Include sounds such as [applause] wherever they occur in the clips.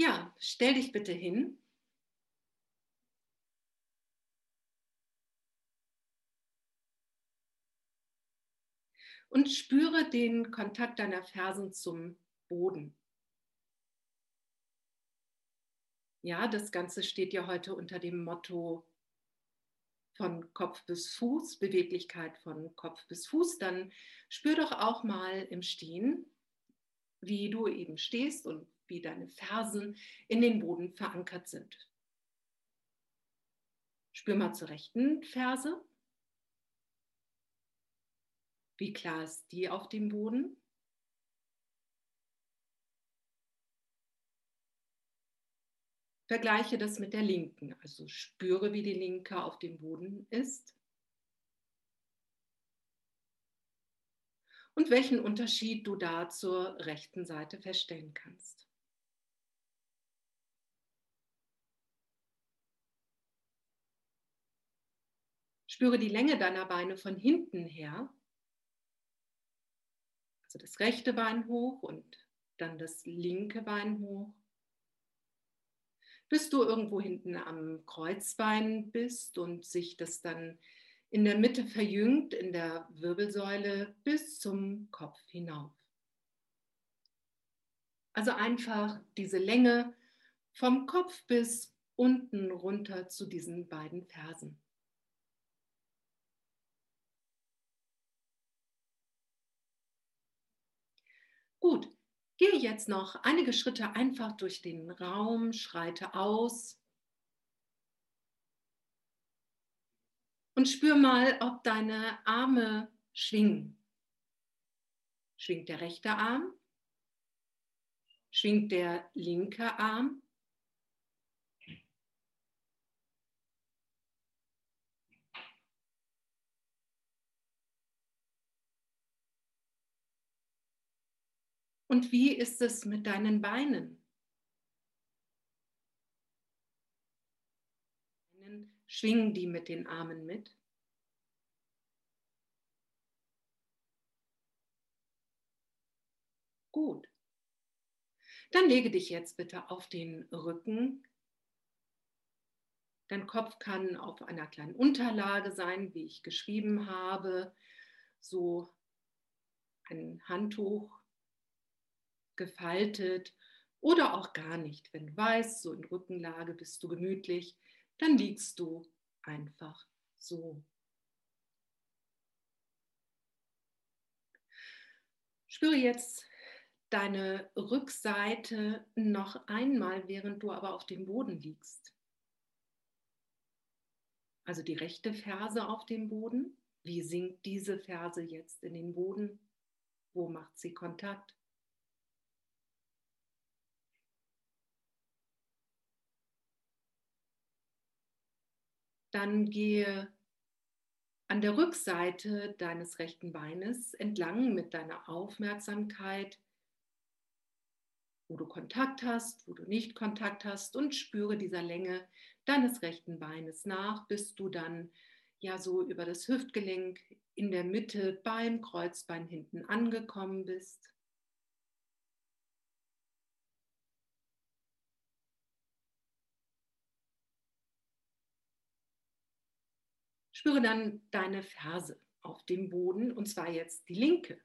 Ja, stell dich bitte hin. Und spüre den Kontakt deiner Fersen zum Boden. Ja, das Ganze steht ja heute unter dem Motto von Kopf bis Fuß, Beweglichkeit von Kopf bis Fuß. Dann spür doch auch mal im Stehen, wie du eben stehst und wie deine Fersen in den Boden verankert sind. Spür mal zur rechten Ferse. Wie klar ist die auf dem Boden? Vergleiche das mit der linken, also spüre, wie die linke auf dem Boden ist. Und welchen Unterschied du da zur rechten Seite feststellen kannst. Spüre die Länge deiner Beine von hinten her. Also das rechte Bein hoch und dann das linke Bein hoch bis du irgendwo hinten am Kreuzbein bist und sich das dann in der Mitte verjüngt, in der Wirbelsäule bis zum Kopf hinauf. Also einfach diese Länge vom Kopf bis unten runter zu diesen beiden Fersen. Gut, Gehe jetzt noch einige Schritte einfach durch den Raum, schreite aus und spür mal, ob deine Arme schwingen. Schwingt der rechte Arm? Schwingt der linke Arm? Und wie ist es mit deinen Beinen? Schwingen die mit den Armen mit? Gut. Dann lege dich jetzt bitte auf den Rücken. Dein Kopf kann auf einer kleinen Unterlage sein, wie ich geschrieben habe, so ein Handtuch gefaltet oder auch gar nicht. Wenn du weißt, so in Rückenlage bist du gemütlich, dann liegst du einfach so. Spüre jetzt deine Rückseite noch einmal, während du aber auf dem Boden liegst. Also die rechte Ferse auf dem Boden. Wie sinkt diese Ferse jetzt in den Boden? Wo macht sie Kontakt? Dann gehe an der Rückseite deines rechten Beines entlang mit deiner Aufmerksamkeit, wo du Kontakt hast, wo du nicht Kontakt hast und spüre dieser Länge deines rechten Beines nach, bis du dann ja so über das Hüftgelenk in der Mitte beim Kreuzbein hinten angekommen bist. Spüre dann deine Ferse auf dem Boden und zwar jetzt die linke.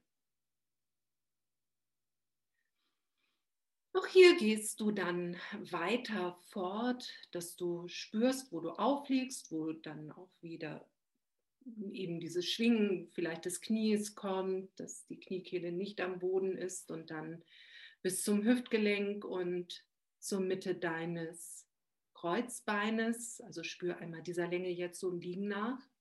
Auch hier gehst du dann weiter fort, dass du spürst, wo du aufliegst, wo dann auch wieder eben dieses Schwingen vielleicht des Knies kommt, dass die Kniekehle nicht am Boden ist und dann bis zum Hüftgelenk und zur Mitte deines Kreuzbeines, also spür einmal dieser Länge jetzt so im Liegen nach.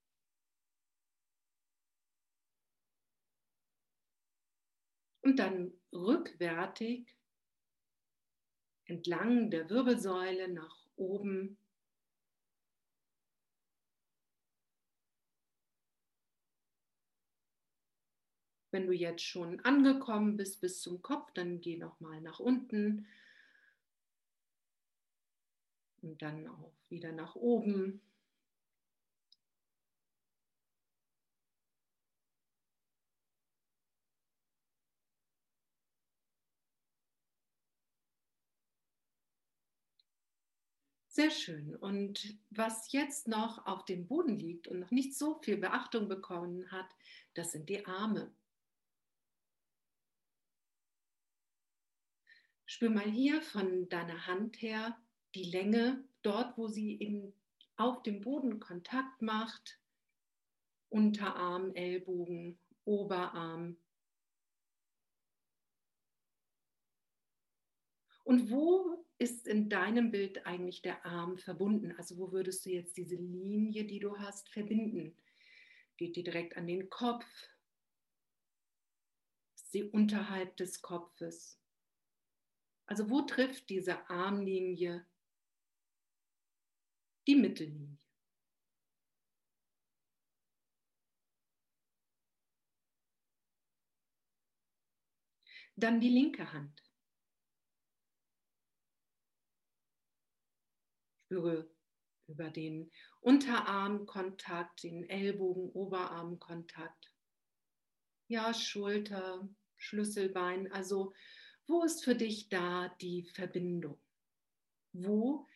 Und dann rückwärtig entlang der Wirbelsäule nach oben. Wenn du jetzt schon angekommen bist bis zum Kopf, dann geh noch mal nach unten und dann auch wieder nach oben. Sehr schön. Und was jetzt noch auf dem Boden liegt und noch nicht so viel Beachtung bekommen hat, das sind die Arme. Spür mal hier von deiner Hand her die Länge, dort wo sie eben auf dem Boden Kontakt macht. Unterarm, Ellbogen, Oberarm. Und wo ist in deinem Bild eigentlich der Arm verbunden? Also wo würdest du jetzt diese Linie, die du hast, verbinden? Geht die direkt an den Kopf? Ist sie unterhalb des Kopfes? Also wo trifft diese Armlinie die Mittellinie? Dann die linke Hand. Spüre über den Unterarmkontakt, den Ellbogen, Oberarmkontakt. Ja, Schulter, Schlüsselbein. Also, wo ist für dich da die Verbindung? Wo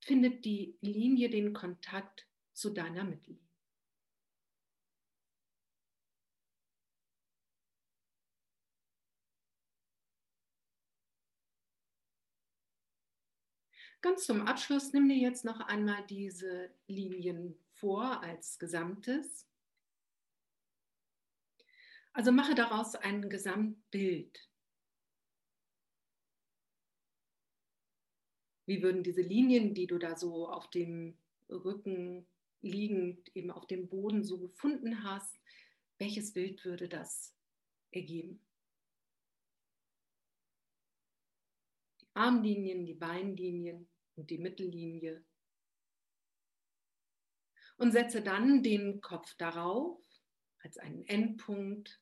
findet die Linie den Kontakt zu deiner Mittellinie? Ganz zum Abschluss nimm dir jetzt noch einmal diese Linien vor als Gesamtes. Also mache daraus ein Gesamtbild. Wie würden diese Linien, die du da so auf dem Rücken liegend, eben auf dem Boden so gefunden hast, welches Bild würde das ergeben? Armlinien, die Beinlinien und die Mittellinie. Und setze dann den Kopf darauf als einen Endpunkt.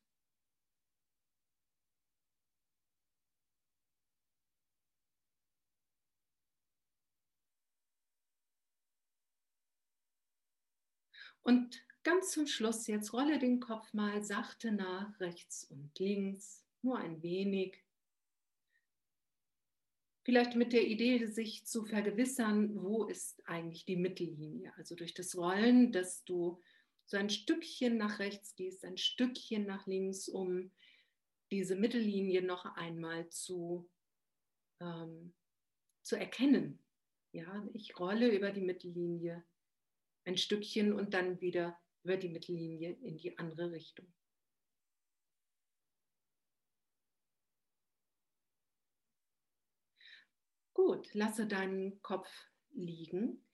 Und ganz zum Schluss, jetzt rolle den Kopf mal sachte nach rechts und links, nur ein wenig. Vielleicht mit der Idee, sich zu vergewissern, wo ist eigentlich die Mittellinie. Also durch das Rollen, dass du so ein Stückchen nach rechts gehst, ein Stückchen nach links, um diese Mittellinie noch einmal zu, ähm, zu erkennen. Ja, ich rolle über die Mittellinie ein Stückchen und dann wieder über die Mittellinie in die andere Richtung. Gut, lasse deinen Kopf liegen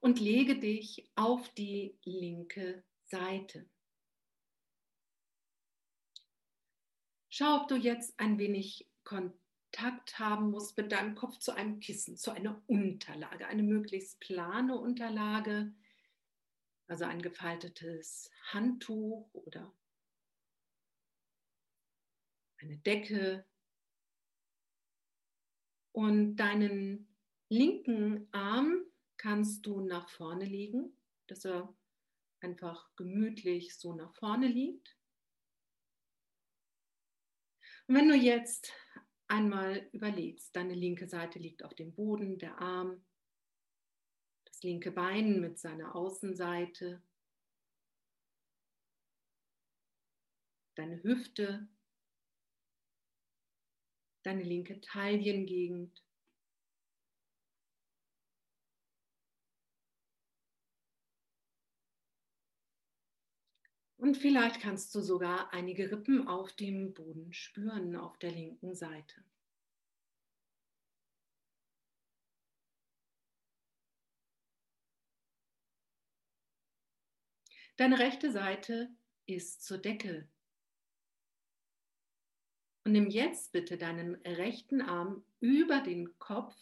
und lege dich auf die linke Seite. Schau, ob du jetzt ein wenig Kontakt haben musst mit deinem Kopf zu einem Kissen, zu einer Unterlage, eine möglichst plane Unterlage, also ein gefaltetes Handtuch oder eine Decke, und deinen linken Arm kannst du nach vorne legen, dass er einfach gemütlich so nach vorne liegt. Und wenn du jetzt einmal überlegst, deine linke Seite liegt auf dem Boden, der Arm, das linke Bein mit seiner Außenseite, deine Hüfte deine linke Taillengegend. Und vielleicht kannst du sogar einige Rippen auf dem Boden spüren, auf der linken Seite. Deine rechte Seite ist zur Decke und nimm jetzt bitte deinen rechten Arm über den Kopf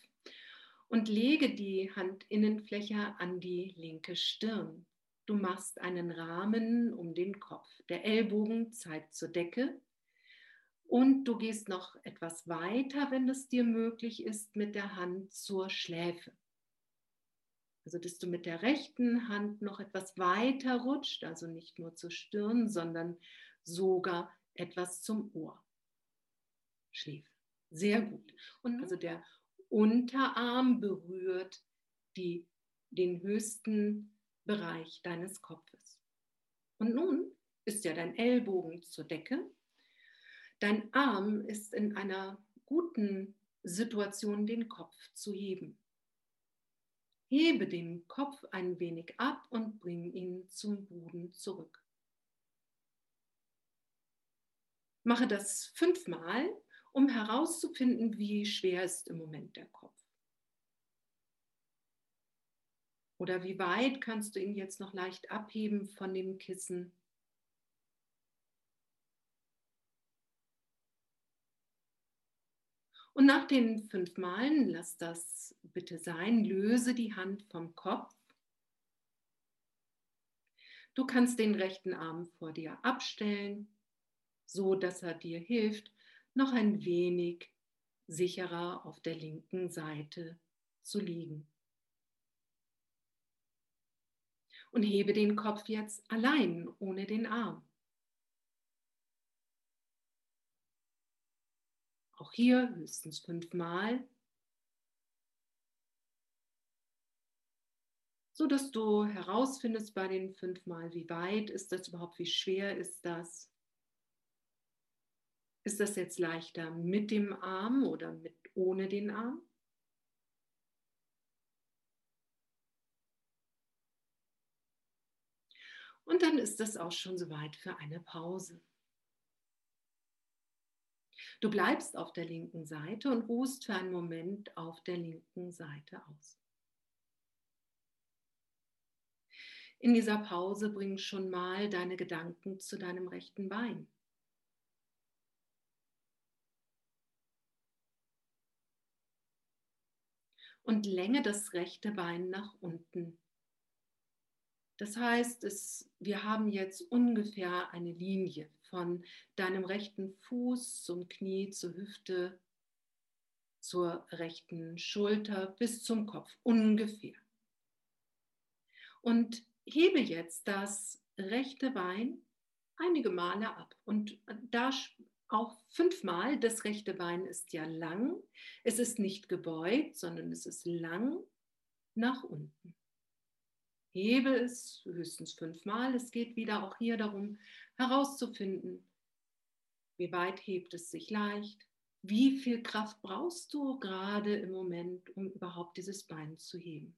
und lege die Handinnenfläche an die linke Stirn. Du machst einen Rahmen um den Kopf. Der Ellbogen zeigt zur Decke und du gehst noch etwas weiter, wenn es dir möglich ist, mit der Hand zur Schläfe. Also, dass du mit der rechten Hand noch etwas weiter rutscht, also nicht nur zur Stirn, sondern sogar etwas zum Ohr schläft. Sehr gut. Und also der Unterarm berührt die, den höchsten Bereich deines Kopfes. Und nun ist ja dein Ellbogen zur Decke. Dein Arm ist in einer guten Situation, den Kopf zu heben. Hebe den Kopf ein wenig ab und bring ihn zum Boden zurück. Mache das fünfmal, um herauszufinden, wie schwer ist im Moment der Kopf. Oder wie weit kannst du ihn jetzt noch leicht abheben von dem Kissen? Und nach den fünf Malen, lass das bitte sein, löse die Hand vom Kopf. Du kannst den rechten Arm vor dir abstellen, so dass er dir hilft, noch ein wenig sicherer auf der linken Seite zu liegen. Und hebe den Kopf jetzt allein, ohne den Arm. Auch hier höchstens fünfmal. So dass du herausfindest bei den fünfmal, wie weit ist das überhaupt, wie schwer ist das. Ist das jetzt leichter mit dem Arm oder mit ohne den Arm? Und dann ist das auch schon soweit für eine Pause. Du bleibst auf der linken Seite und ruhst für einen Moment auf der linken Seite aus. In dieser Pause bring schon mal deine Gedanken zu deinem rechten Bein. Und länge das rechte Bein nach unten. Das heißt, es, wir haben jetzt ungefähr eine Linie von deinem rechten Fuß zum Knie, zur Hüfte, zur rechten Schulter bis zum Kopf, ungefähr. Und hebe jetzt das rechte Bein einige Male ab. Und da auch fünfmal, das rechte Bein ist ja lang. Es ist nicht gebeugt, sondern es ist lang nach unten. Hebe es höchstens fünfmal. Es geht wieder auch hier darum, herauszufinden, wie weit hebt es sich leicht, wie viel Kraft brauchst du gerade im Moment, um überhaupt dieses Bein zu heben.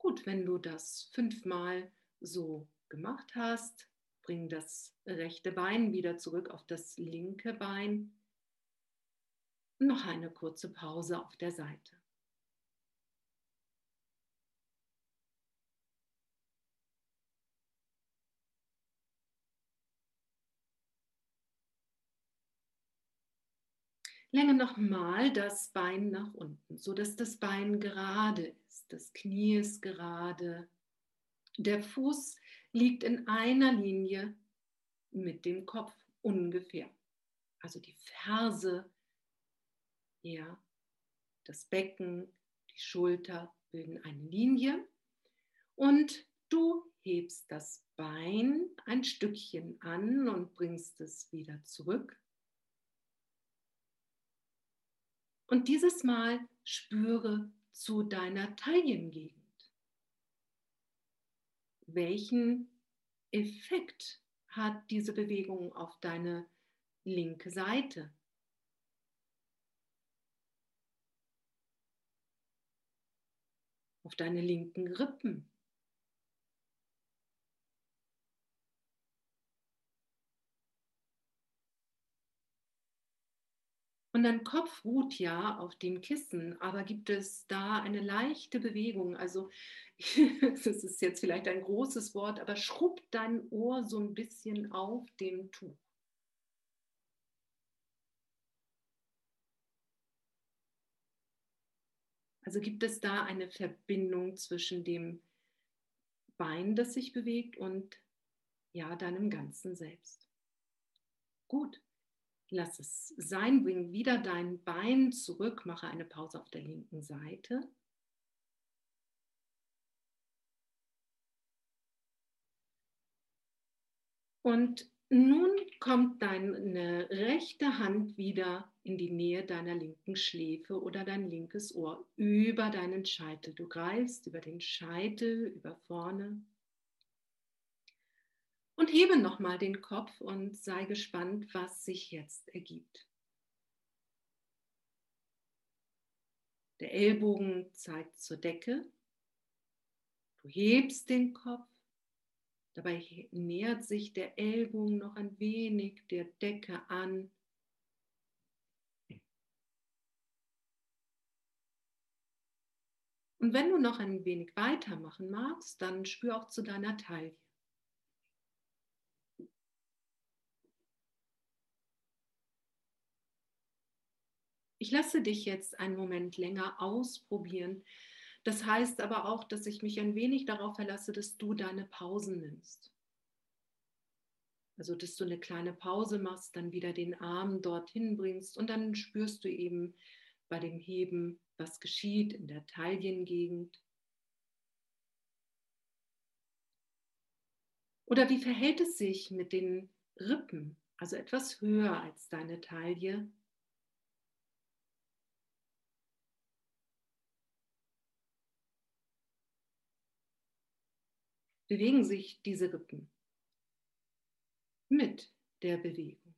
Gut, wenn du das fünfmal so gemacht hast, bring das rechte Bein wieder zurück auf das linke Bein noch eine kurze Pause auf der Seite. Länge nochmal das Bein nach unten, sodass das Bein gerade das Knie ist gerade, der Fuß liegt in einer Linie mit dem Kopf ungefähr. Also die Ferse ja, das Becken, die Schulter bilden eine Linie und du hebst das Bein ein Stückchen an und bringst es wieder zurück. Und dieses Mal spüre zu deiner Taillengegend. Welchen Effekt hat diese Bewegung auf deine linke Seite? auf deine linken Rippen. Und dein Kopf ruht ja auf dem Kissen, aber gibt es da eine leichte Bewegung? Also, [laughs] das ist jetzt vielleicht ein großes Wort, aber schrubb dein Ohr so ein bisschen auf dem Tuch. Also gibt es da eine Verbindung zwischen dem Bein, das sich bewegt und ja, deinem ganzen Selbst. Gut, lass es sein, bring wieder dein Bein zurück, mache eine Pause auf der linken Seite. Und Nun kommt deine rechte Hand wieder in die Nähe deiner linken Schläfe oder dein linkes Ohr über deinen Scheitel. Du greifst über den Scheitel, über vorne. Und hebe nochmal den Kopf und sei gespannt, was sich jetzt ergibt. Der Ellbogen zeigt zur Decke. Du hebst den Kopf Dabei nähert sich der Ellbogen noch ein wenig der Decke an. Und wenn du noch ein wenig weitermachen magst, dann spür auch zu deiner Taille. Ich lasse dich jetzt einen Moment länger ausprobieren, das heißt aber auch, dass ich mich ein wenig darauf verlasse, dass du deine Pausen nimmst. Also, dass du eine kleine Pause machst, dann wieder den Arm dorthin bringst und dann spürst du eben bei dem Heben, was geschieht in der Taillengegend. Oder wie verhält es sich mit den Rippen, also etwas höher als deine Taille? Bewegen sich diese Rippen mit der Bewegung.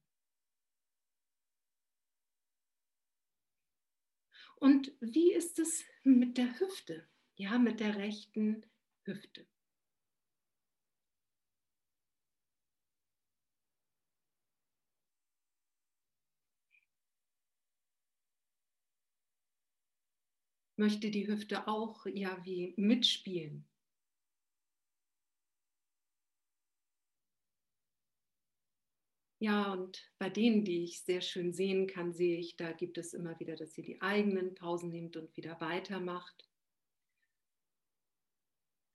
Und wie ist es mit der Hüfte? Ja, mit der rechten Hüfte. Möchte die Hüfte auch ja wie mitspielen? Ja, und bei denen, die ich sehr schön sehen kann, sehe ich, da gibt es immer wieder, dass sie die eigenen Pausen nimmt und wieder weitermacht.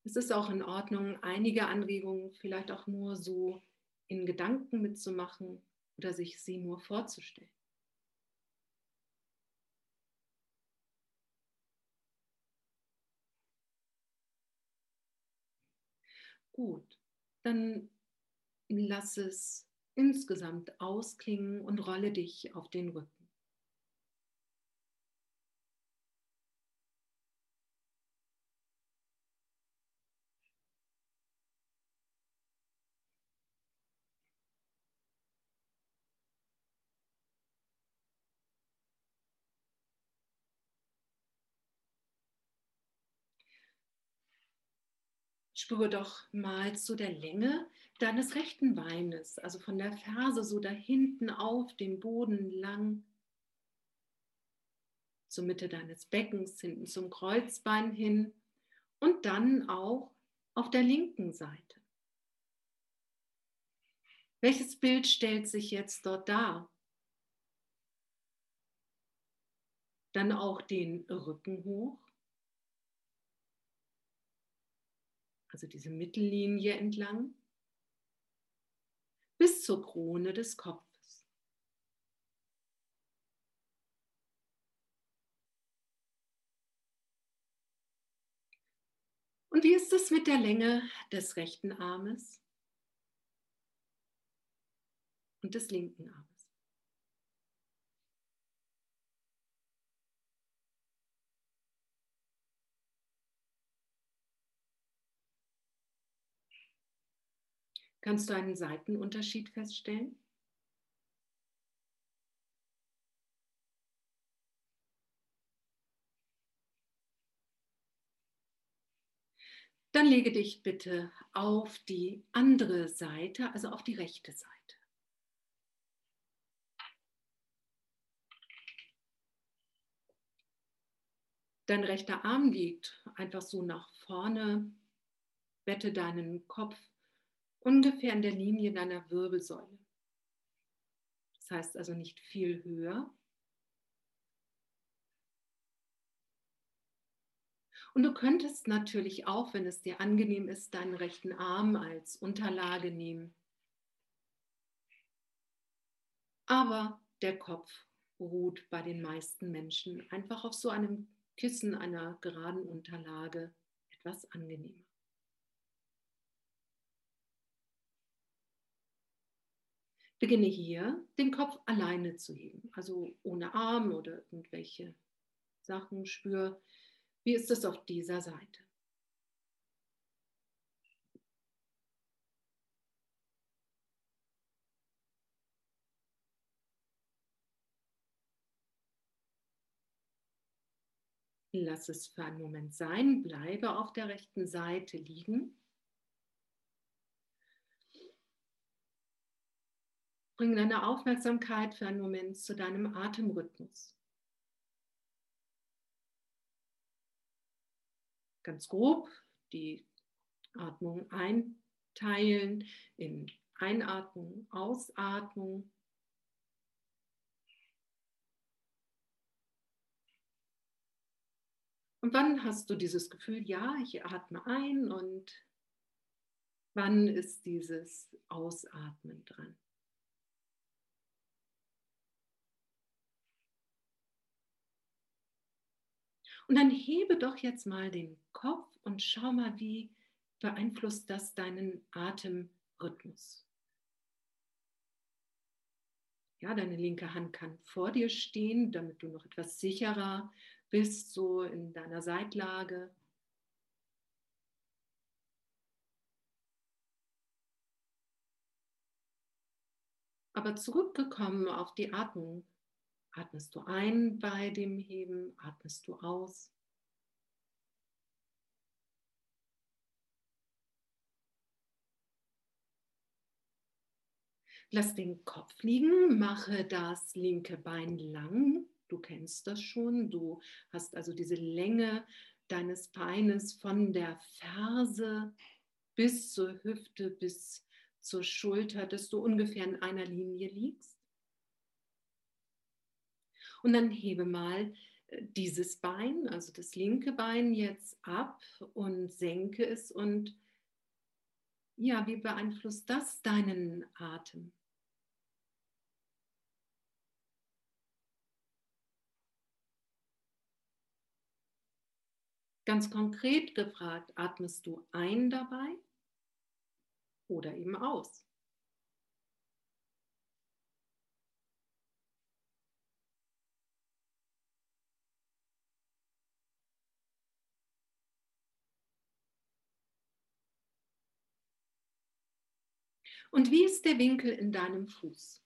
Es ist auch in Ordnung, einige Anregungen vielleicht auch nur so in Gedanken mitzumachen oder sich sie nur vorzustellen. Gut, dann lass es insgesamt ausklingen und rolle dich auf den Rücken. Spüre doch mal zu der Länge deines rechten Beines, also von der Ferse so da hinten auf dem Boden lang zur Mitte deines Beckens, hinten zum Kreuzbein hin und dann auch auf der linken Seite. Welches Bild stellt sich jetzt dort dar? Dann auch den Rücken hoch. Also diese Mittellinie entlang bis zur Krone des Kopfes. Und wie ist es mit der Länge des rechten Armes und des linken Armes? Kannst du einen Seitenunterschied feststellen? Dann lege dich bitte auf die andere Seite, also auf die rechte Seite. Dein rechter Arm liegt einfach so nach vorne. Bette deinen Kopf ungefähr in der Linie deiner Wirbelsäule. Das heißt also nicht viel höher. Und du könntest natürlich auch, wenn es dir angenehm ist, deinen rechten Arm als Unterlage nehmen. Aber der Kopf ruht bei den meisten Menschen einfach auf so einem Kissen einer geraden Unterlage etwas angenehmer. Beginne hier, den Kopf alleine zu heben, also ohne Arm oder irgendwelche Sachen. Spür, wie ist es auf dieser Seite. Lass es für einen Moment sein, bleibe auf der rechten Seite liegen. Bring deine Aufmerksamkeit für einen Moment zu deinem Atemrhythmus. Ganz grob die Atmung einteilen in Einatmung, Ausatmung. Und wann hast du dieses Gefühl, ja, ich atme ein und wann ist dieses Ausatmen dran? Und dann hebe doch jetzt mal den Kopf und schau mal, wie beeinflusst das deinen Atemrhythmus. Ja, deine linke Hand kann vor dir stehen, damit du noch etwas sicherer bist, so in deiner Seitlage. Aber zurückgekommen auf die Atmung, Atmest du ein bei dem Heben, atmest du aus. Lass den Kopf liegen, mache das linke Bein lang. Du kennst das schon. Du hast also diese Länge deines Beines von der Ferse bis zur Hüfte, bis zur Schulter, dass du ungefähr in einer Linie liegst. Und dann hebe mal äh, dieses Bein, also das linke Bein jetzt ab und senke es und ja, wie beeinflusst das deinen Atem? Ganz konkret gefragt, atmest du ein dabei oder eben aus? Und wie ist der Winkel in deinem Fuß?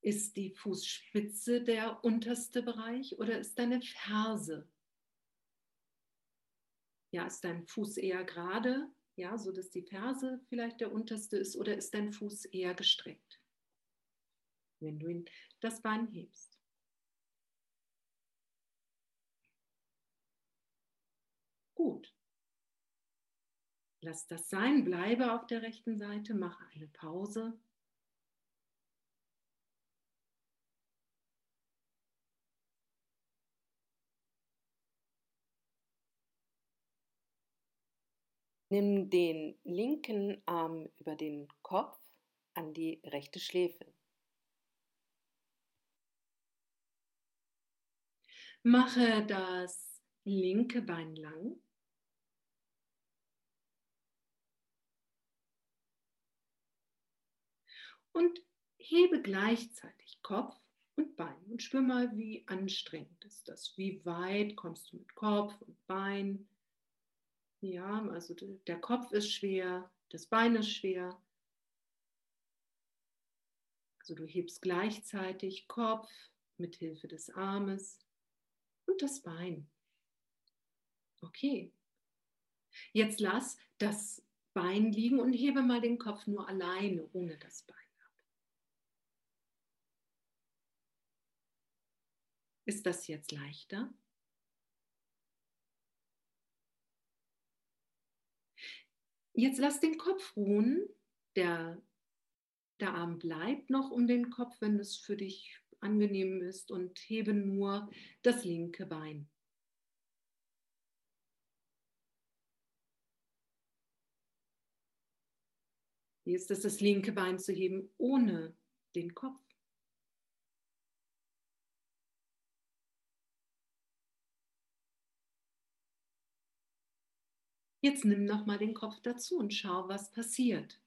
Ist die Fußspitze der unterste Bereich oder ist deine Ferse? Ja, ist dein Fuß eher gerade, ja, so dass die Ferse vielleicht der unterste ist oder ist dein Fuß eher gestreckt? Wenn du ihn, das Bein hebst. Gut. Lass das sein, bleibe auf der rechten Seite, mache eine Pause. Nimm den linken Arm über den Kopf an die rechte Schläfe. Mache das linke Bein lang. Und hebe gleichzeitig Kopf und Bein und spür mal, wie anstrengend ist das. Wie weit kommst du mit Kopf und Bein? Ja, also der Kopf ist schwer, das Bein ist schwer. Also du hebst gleichzeitig Kopf mit Hilfe des Armes und das Bein. Okay. Jetzt lass das Bein liegen und hebe mal den Kopf nur alleine ohne das Bein. Ist das jetzt leichter? Jetzt lass den Kopf ruhen. Der, der Arm bleibt noch um den Kopf, wenn es für dich angenehm ist und hebe nur das linke Bein. Wie ist es, das linke Bein zu heben ohne den Kopf? Jetzt nimm nochmal den Kopf dazu und schau, was passiert.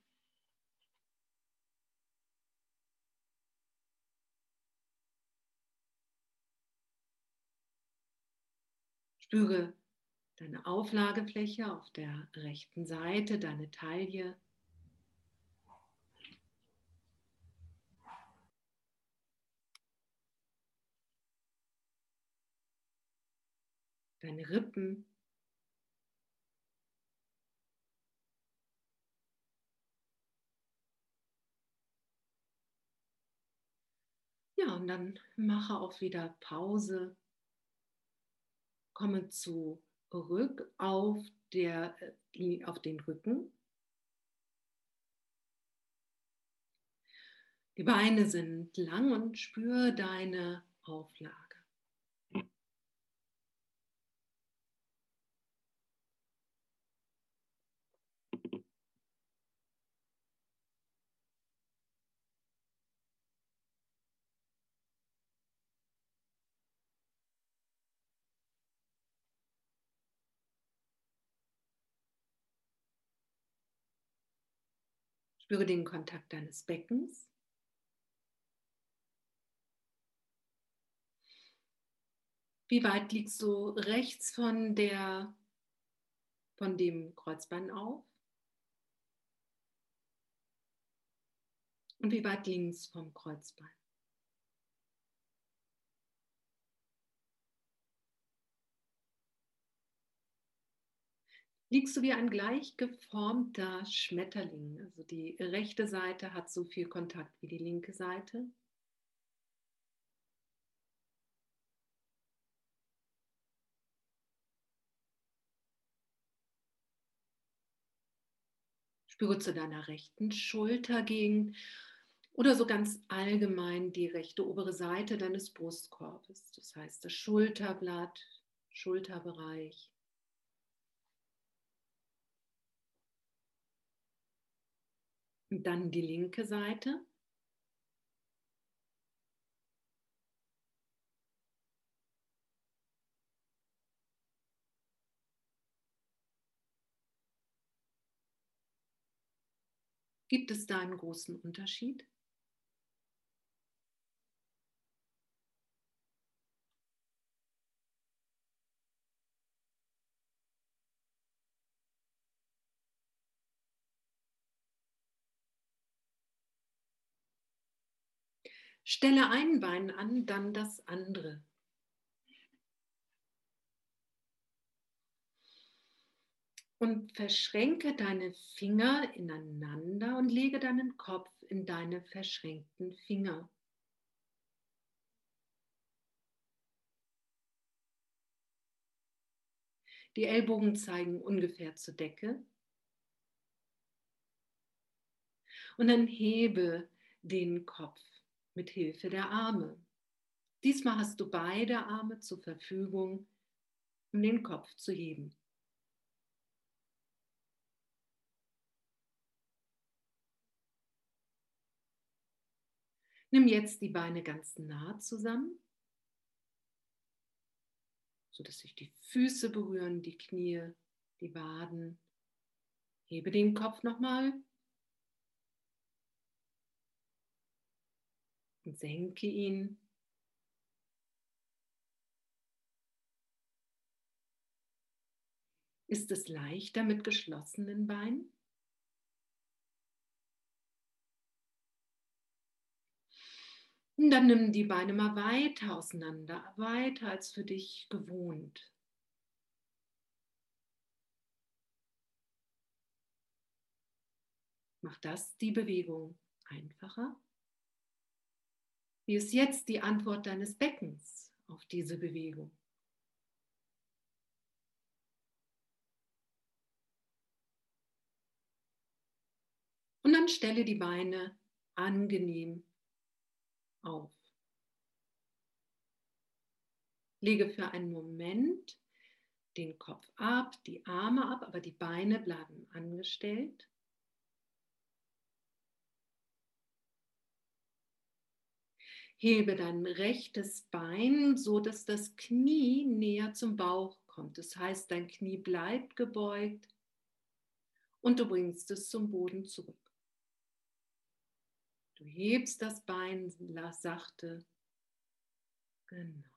Spüre deine Auflagefläche auf der rechten Seite, deine Taille. Deine Rippen. Ja, und dann mache auch wieder Pause komme zurück auf, der, äh, auf den Rücken. Die Beine sind lang und spüre deine Auflage. Spüre den Kontakt deines Beckens. Wie weit liegst du rechts von, der, von dem Kreuzbein auf? Und wie weit links vom Kreuzbein? Liegst du wie ein gleich geformter Schmetterling. Also die rechte Seite hat so viel Kontakt wie die linke Seite. Spüre zu deiner rechten Schultergegend oder so ganz allgemein die rechte obere Seite deines Brustkorbes. Das heißt das Schulterblatt, Schulterbereich. Und dann die linke Seite. Gibt es da einen großen Unterschied? Stelle ein Bein an, dann das andere. Und verschränke deine Finger ineinander und lege deinen Kopf in deine verschränkten Finger. Die Ellbogen zeigen ungefähr zur Decke. Und dann hebe den Kopf mit Hilfe der Arme. Diesmal hast du beide Arme zur Verfügung, um den Kopf zu heben. Nimm jetzt die Beine ganz nah zusammen, sodass sich die Füße berühren, die Knie, die Waden. Hebe den Kopf nochmal und senke ihn. Ist es leichter mit geschlossenen Beinen? Und dann nimm die Beine mal weiter auseinander, weiter als für dich gewohnt. Macht das die Bewegung einfacher? Wie ist jetzt die Antwort deines Beckens auf diese Bewegung? Und dann stelle die Beine angenehm auf. Lege für einen Moment den Kopf ab, die Arme ab, aber die Beine bleiben angestellt. Hebe dein rechtes Bein, so dass das Knie näher zum Bauch kommt. Das heißt, dein Knie bleibt gebeugt, und du bringst es zum Boden zurück. Du hebst das Bein sachte. Genau.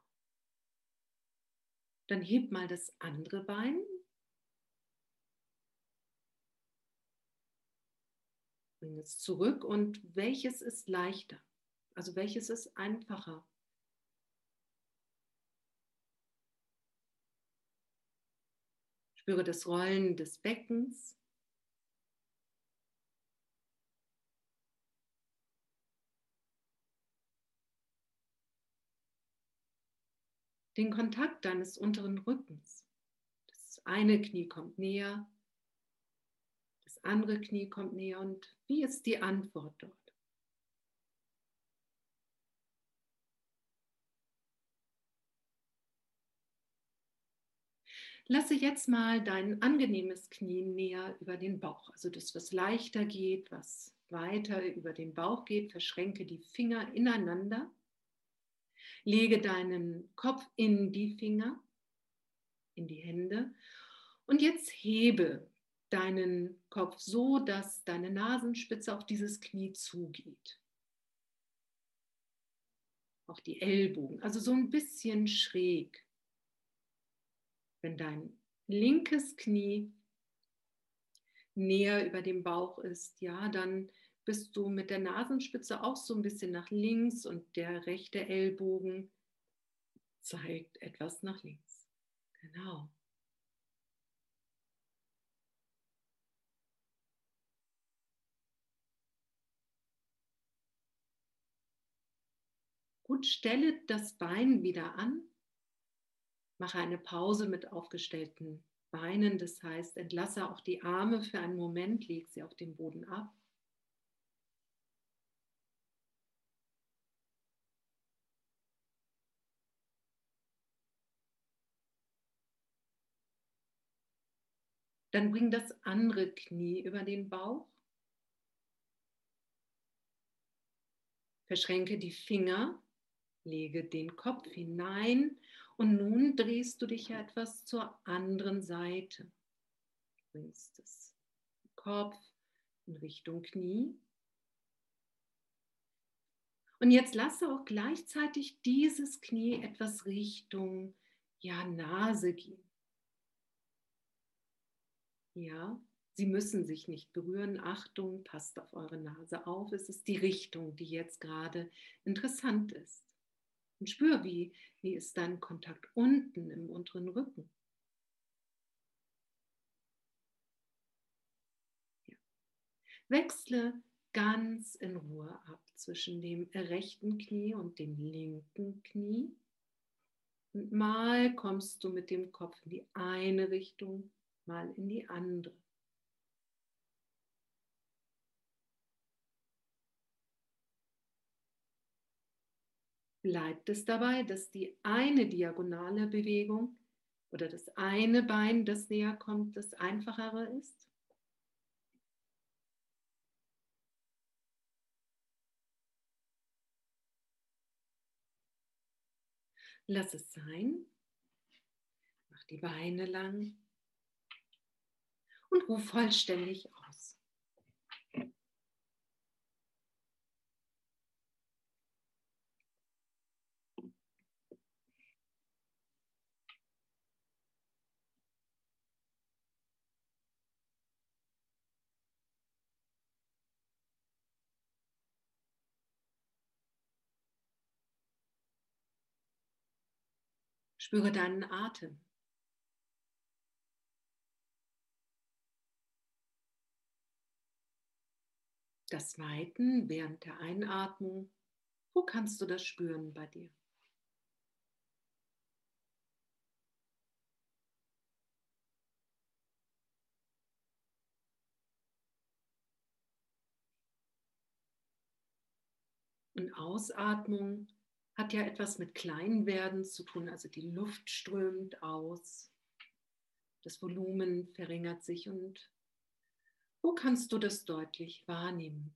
Dann heb mal das andere Bein. Bring es zurück und welches ist leichter? Also welches ist einfacher? Spüre das Rollen des Beckens. den Kontakt deines unteren Rückens. Das eine Knie kommt näher, das andere Knie kommt näher und wie ist die Antwort dort? Lasse jetzt mal dein angenehmes Knie näher über den Bauch, also das, was leichter geht, was weiter über den Bauch geht. Verschränke die Finger ineinander Lege deinen Kopf in die Finger, in die Hände und jetzt hebe deinen Kopf so, dass deine Nasenspitze auf dieses Knie zugeht. Auch die Ellbogen, also so ein bisschen schräg. Wenn dein linkes Knie näher über dem Bauch ist, ja, dann bist du mit der Nasenspitze auch so ein bisschen nach links und der rechte Ellbogen zeigt etwas nach links. Genau. Gut, stelle das Bein wieder an. Mache eine Pause mit aufgestellten Beinen. Das heißt, entlasse auch die Arme für einen Moment, leg sie auf den Boden ab. Dann bring das andere Knie über den Bauch. Verschränke die Finger, lege den Kopf hinein und nun drehst du dich ja etwas zur anderen Seite. Bringst das Kopf in Richtung Knie. Und jetzt lasse auch gleichzeitig dieses Knie etwas Richtung ja, Nase gehen. Ja, Sie müssen sich nicht berühren. Achtung, passt auf eure Nase auf. Es ist die Richtung, die jetzt gerade interessant ist. Und spür, wie, wie ist dein Kontakt unten im unteren Rücken. Ja. Wechsle ganz in Ruhe ab zwischen dem rechten Knie und dem linken Knie. Und mal kommst du mit dem Kopf in die eine Richtung, mal in die andere. Bleibt es dabei, dass die eine diagonale Bewegung oder das eine Bein, das näher kommt, das einfachere ist? Lass es sein. Mach die Beine lang und ruf vollständig aus. Spüre deinen Atem. das Weiten während der Einatmung. Wo kannst du das spüren bei dir? Und Ausatmung hat ja etwas mit Kleinwerden zu tun. Also die Luft strömt aus, das Volumen verringert sich und wo kannst du das deutlich wahrnehmen?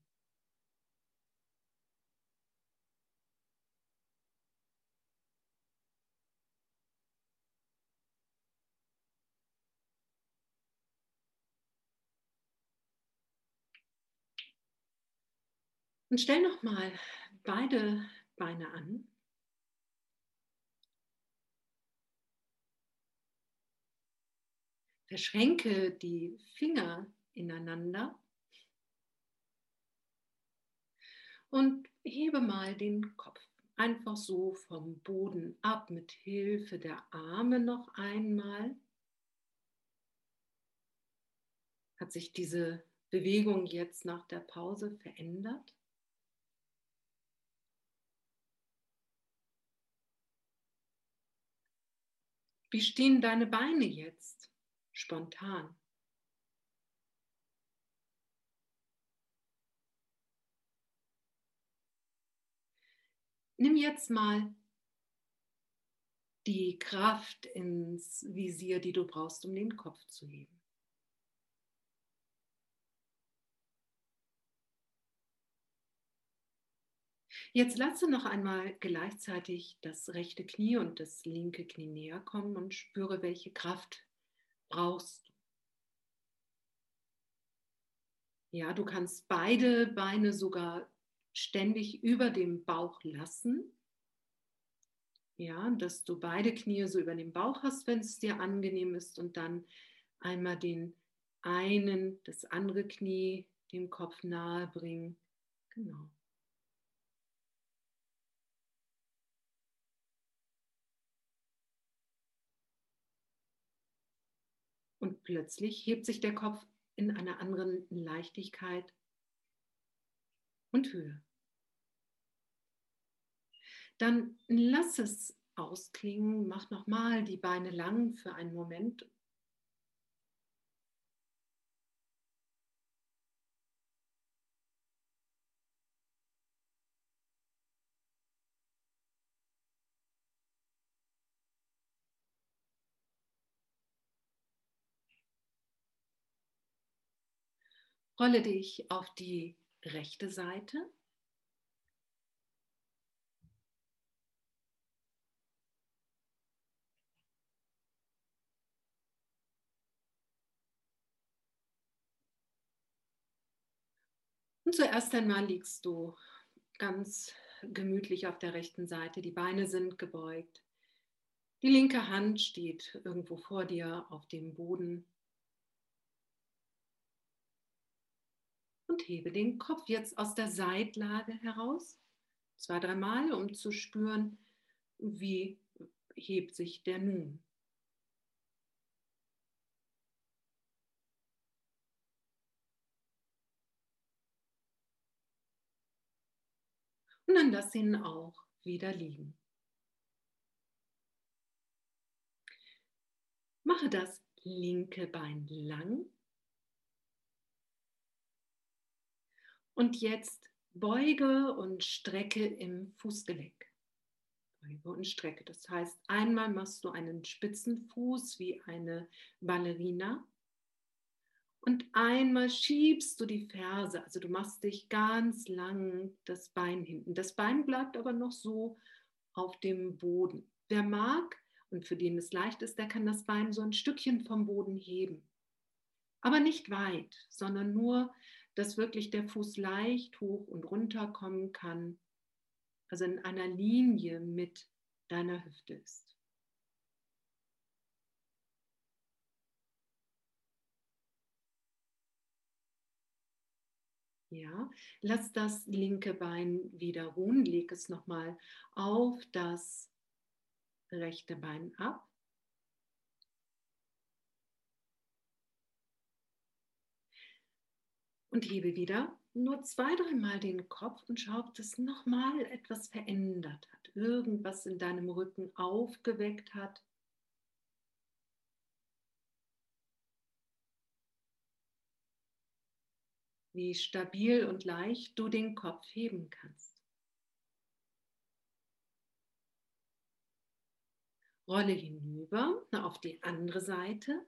Und stell noch mal beide Beine an. Verschränke die Finger ineinander und hebe mal den Kopf einfach so vom Boden ab mit Hilfe der Arme noch einmal. Hat sich diese Bewegung jetzt nach der Pause verändert? Wie stehen deine Beine jetzt spontan? Nimm jetzt mal die Kraft ins Visier, die du brauchst, um den Kopf zu heben. Jetzt lasse noch einmal gleichzeitig das rechte Knie und das linke Knie näher kommen und spüre, welche Kraft brauchst du. Ja, du kannst beide Beine sogar ständig über dem Bauch lassen. Ja, dass du beide Knie so über dem Bauch hast, wenn es dir angenehm ist und dann einmal den einen, das andere Knie dem Kopf nahe bringen. Genau. Und plötzlich hebt sich der Kopf in einer anderen Leichtigkeit und Höhe. Dann lass es ausklingen, mach nochmal die Beine lang für einen Moment. Rolle dich auf die rechte Seite Und zuerst einmal liegst du ganz gemütlich auf der rechten Seite. Die Beine sind gebeugt. Die linke Hand steht irgendwo vor dir auf dem Boden. Und hebe den Kopf jetzt aus der Seitlage heraus. Zwei, dreimal, um zu spüren, wie hebt sich der nun. Und dann lass ihn auch wieder liegen. Mache das linke Bein lang. Und jetzt beuge und strecke im Fußgelenk. Beuge und strecke. Das heißt, einmal machst du einen spitzen Fuß wie eine Ballerina und einmal schiebst du die Ferse, also du machst dich ganz lang das Bein hinten. Das Bein bleibt aber noch so auf dem Boden. Wer mag und für den es leicht ist, der kann das Bein so ein Stückchen vom Boden heben. Aber nicht weit, sondern nur, dass wirklich der Fuß leicht hoch und runter kommen kann, also in einer Linie mit deiner Hüfte ist. Ja, lass das linke Bein wieder ruhen, leg es nochmal auf das rechte Bein ab. Und hebe wieder nur zwei, dreimal den Kopf und schau, ob das nochmal etwas verändert hat, irgendwas in deinem Rücken aufgeweckt hat. wie stabil und leicht du den Kopf heben kannst. Rolle hinüber auf die andere Seite.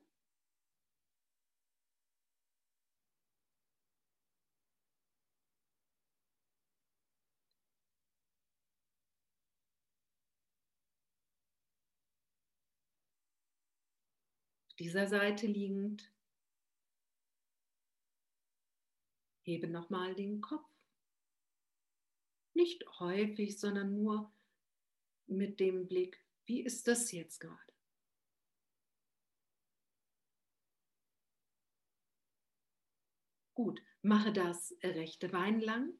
Dieser Seite liegend Hebe nochmal den Kopf. Nicht häufig, sondern nur mit dem Blick, wie ist das jetzt gerade? Gut, mache das rechte Bein lang.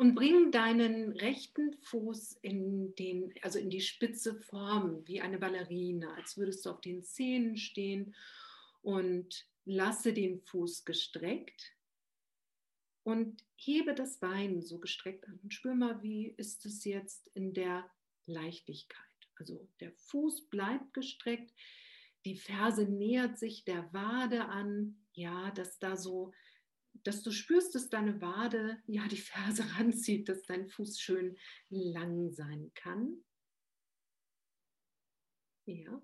Und bring deinen rechten Fuß in, den, also in die spitze Form, wie eine Ballerina, als würdest du auf den Zähnen stehen. Und lasse den Fuß gestreckt und hebe das Bein so gestreckt an. Und spür mal, wie ist es jetzt in der Leichtigkeit. Also der Fuß bleibt gestreckt, die Ferse nähert sich der Wade an, ja, dass da so, dass du spürst, dass deine Wade, ja, die Ferse [laughs] ranzieht, dass dein Fuß schön lang sein kann. Ja.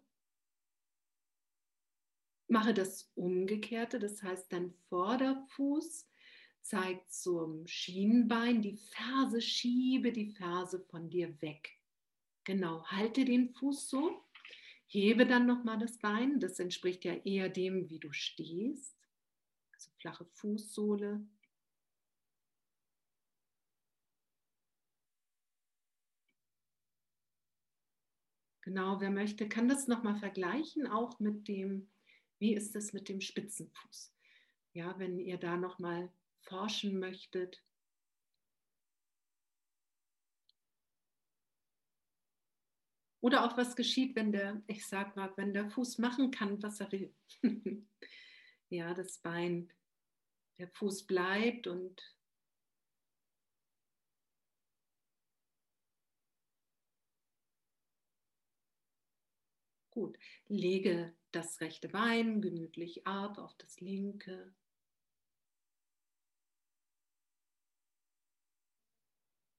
Mache das Umgekehrte, das heißt, dein Vorderfuß zeigt zum Schienbein, die Ferse, schiebe die Ferse von dir weg. Genau, halte den Fuß so Hebe dann nochmal das Bein, das entspricht ja eher dem, wie du stehst. Flache Fußsohle. Genau, wer möchte, kann das nochmal vergleichen, auch mit dem, wie ist es mit dem Spitzenfuß. Ja, wenn ihr da nochmal forschen möchtet, Oder auch was geschieht, wenn der, ich sag mal, wenn der Fuß machen kann, was er will. [laughs] ja, das Bein, der Fuß bleibt und Gut, lege das rechte Bein gemütlich ab auf das linke.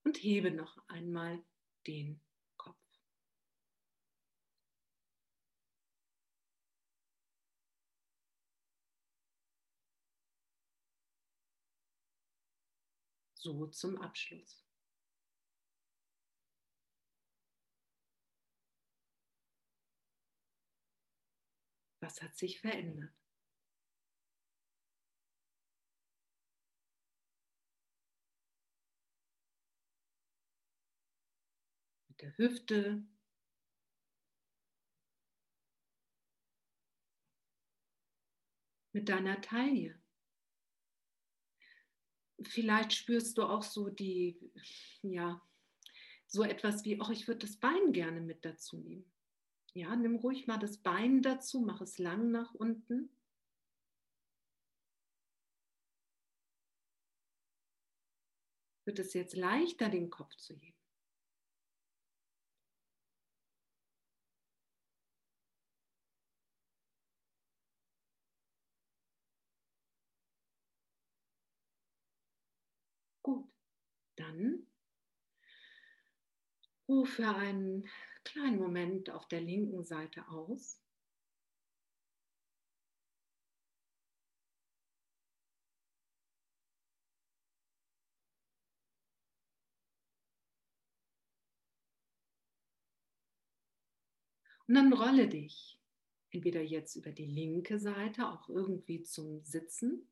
Und hebe noch einmal den So zum Abschluss. Was hat sich verändert? Mit der Hüfte, mit deiner Taille vielleicht spürst du auch so die, ja, so etwas wie, oh, ich würde das Bein gerne mit dazu nehmen. Ja, nimm ruhig mal das Bein dazu, mach es lang nach unten. Wird es jetzt leichter, den Kopf zu heben? Gut, dann rufe einen kleinen Moment auf der linken Seite aus. Und dann rolle dich entweder jetzt über die linke Seite auch irgendwie zum Sitzen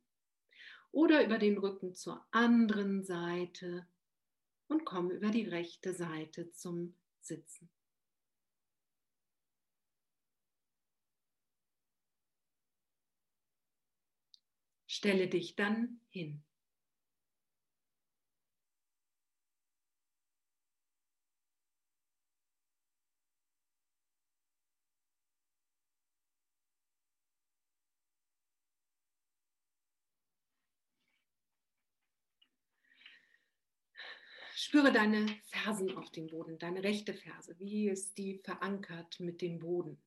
oder über den Rücken zur anderen Seite und komm über die rechte Seite zum Sitzen. Stelle dich dann hin. Spüre deine Fersen auf dem Boden, deine rechte Ferse. Wie ist die verankert mit dem Boden?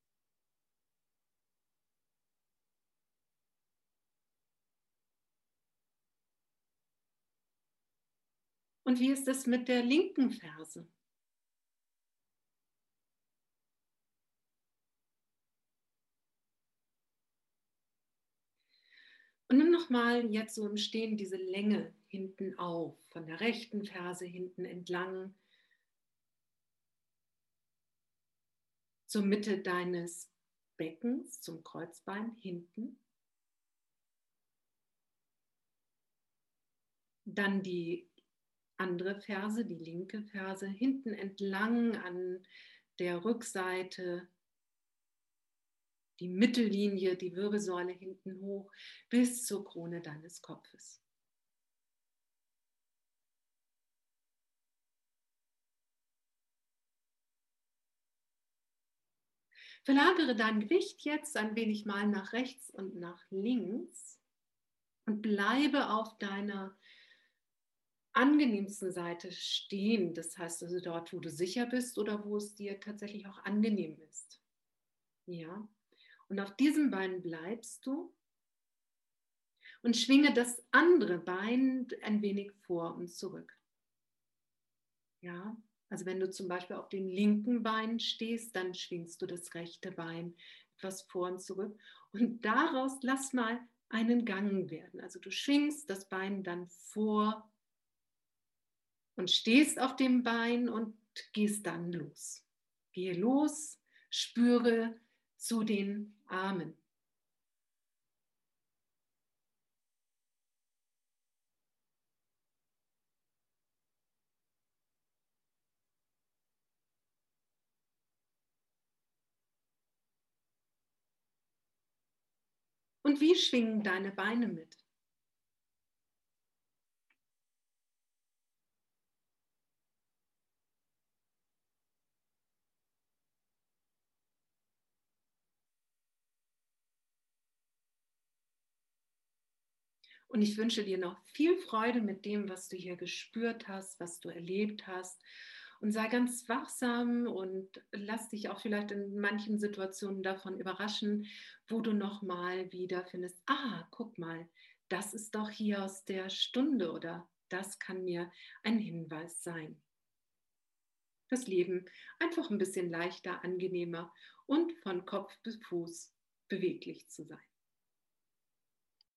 Und wie ist es mit der linken Ferse? Und nimm nochmal jetzt so im Stehen diese Länge hinten auf, von der rechten Ferse hinten entlang zur Mitte deines Beckens, zum Kreuzbein hinten. Dann die andere Ferse, die linke Ferse, hinten entlang an der Rückseite, die Mittellinie, die Wirbelsäule hinten hoch bis zur Krone deines Kopfes. Verlagere dein Gewicht jetzt ein wenig mal nach rechts und nach links und bleibe auf deiner angenehmsten Seite stehen. Das heißt also dort, wo du sicher bist oder wo es dir tatsächlich auch angenehm ist. Ja. Und auf diesem Bein bleibst du und schwinge das andere Bein ein wenig vor und zurück. Ja. Also wenn du zum Beispiel auf dem linken Bein stehst, dann schwingst du das rechte Bein etwas vor und zurück. Und daraus lass mal einen Gang werden. Also du schwingst das Bein dann vor und stehst auf dem Bein und gehst dann los. Gehe los, spüre zu den Armen. Und wie schwingen deine Beine mit? Und ich wünsche dir noch viel Freude mit dem, was du hier gespürt hast, was du erlebt hast. Und sei ganz wachsam und lass dich auch vielleicht in manchen Situationen davon überraschen, wo du nochmal wieder findest, ah, guck mal, das ist doch hier aus der Stunde oder das kann mir ein Hinweis sein. Das Leben einfach ein bisschen leichter, angenehmer und von Kopf bis Fuß beweglich zu sein.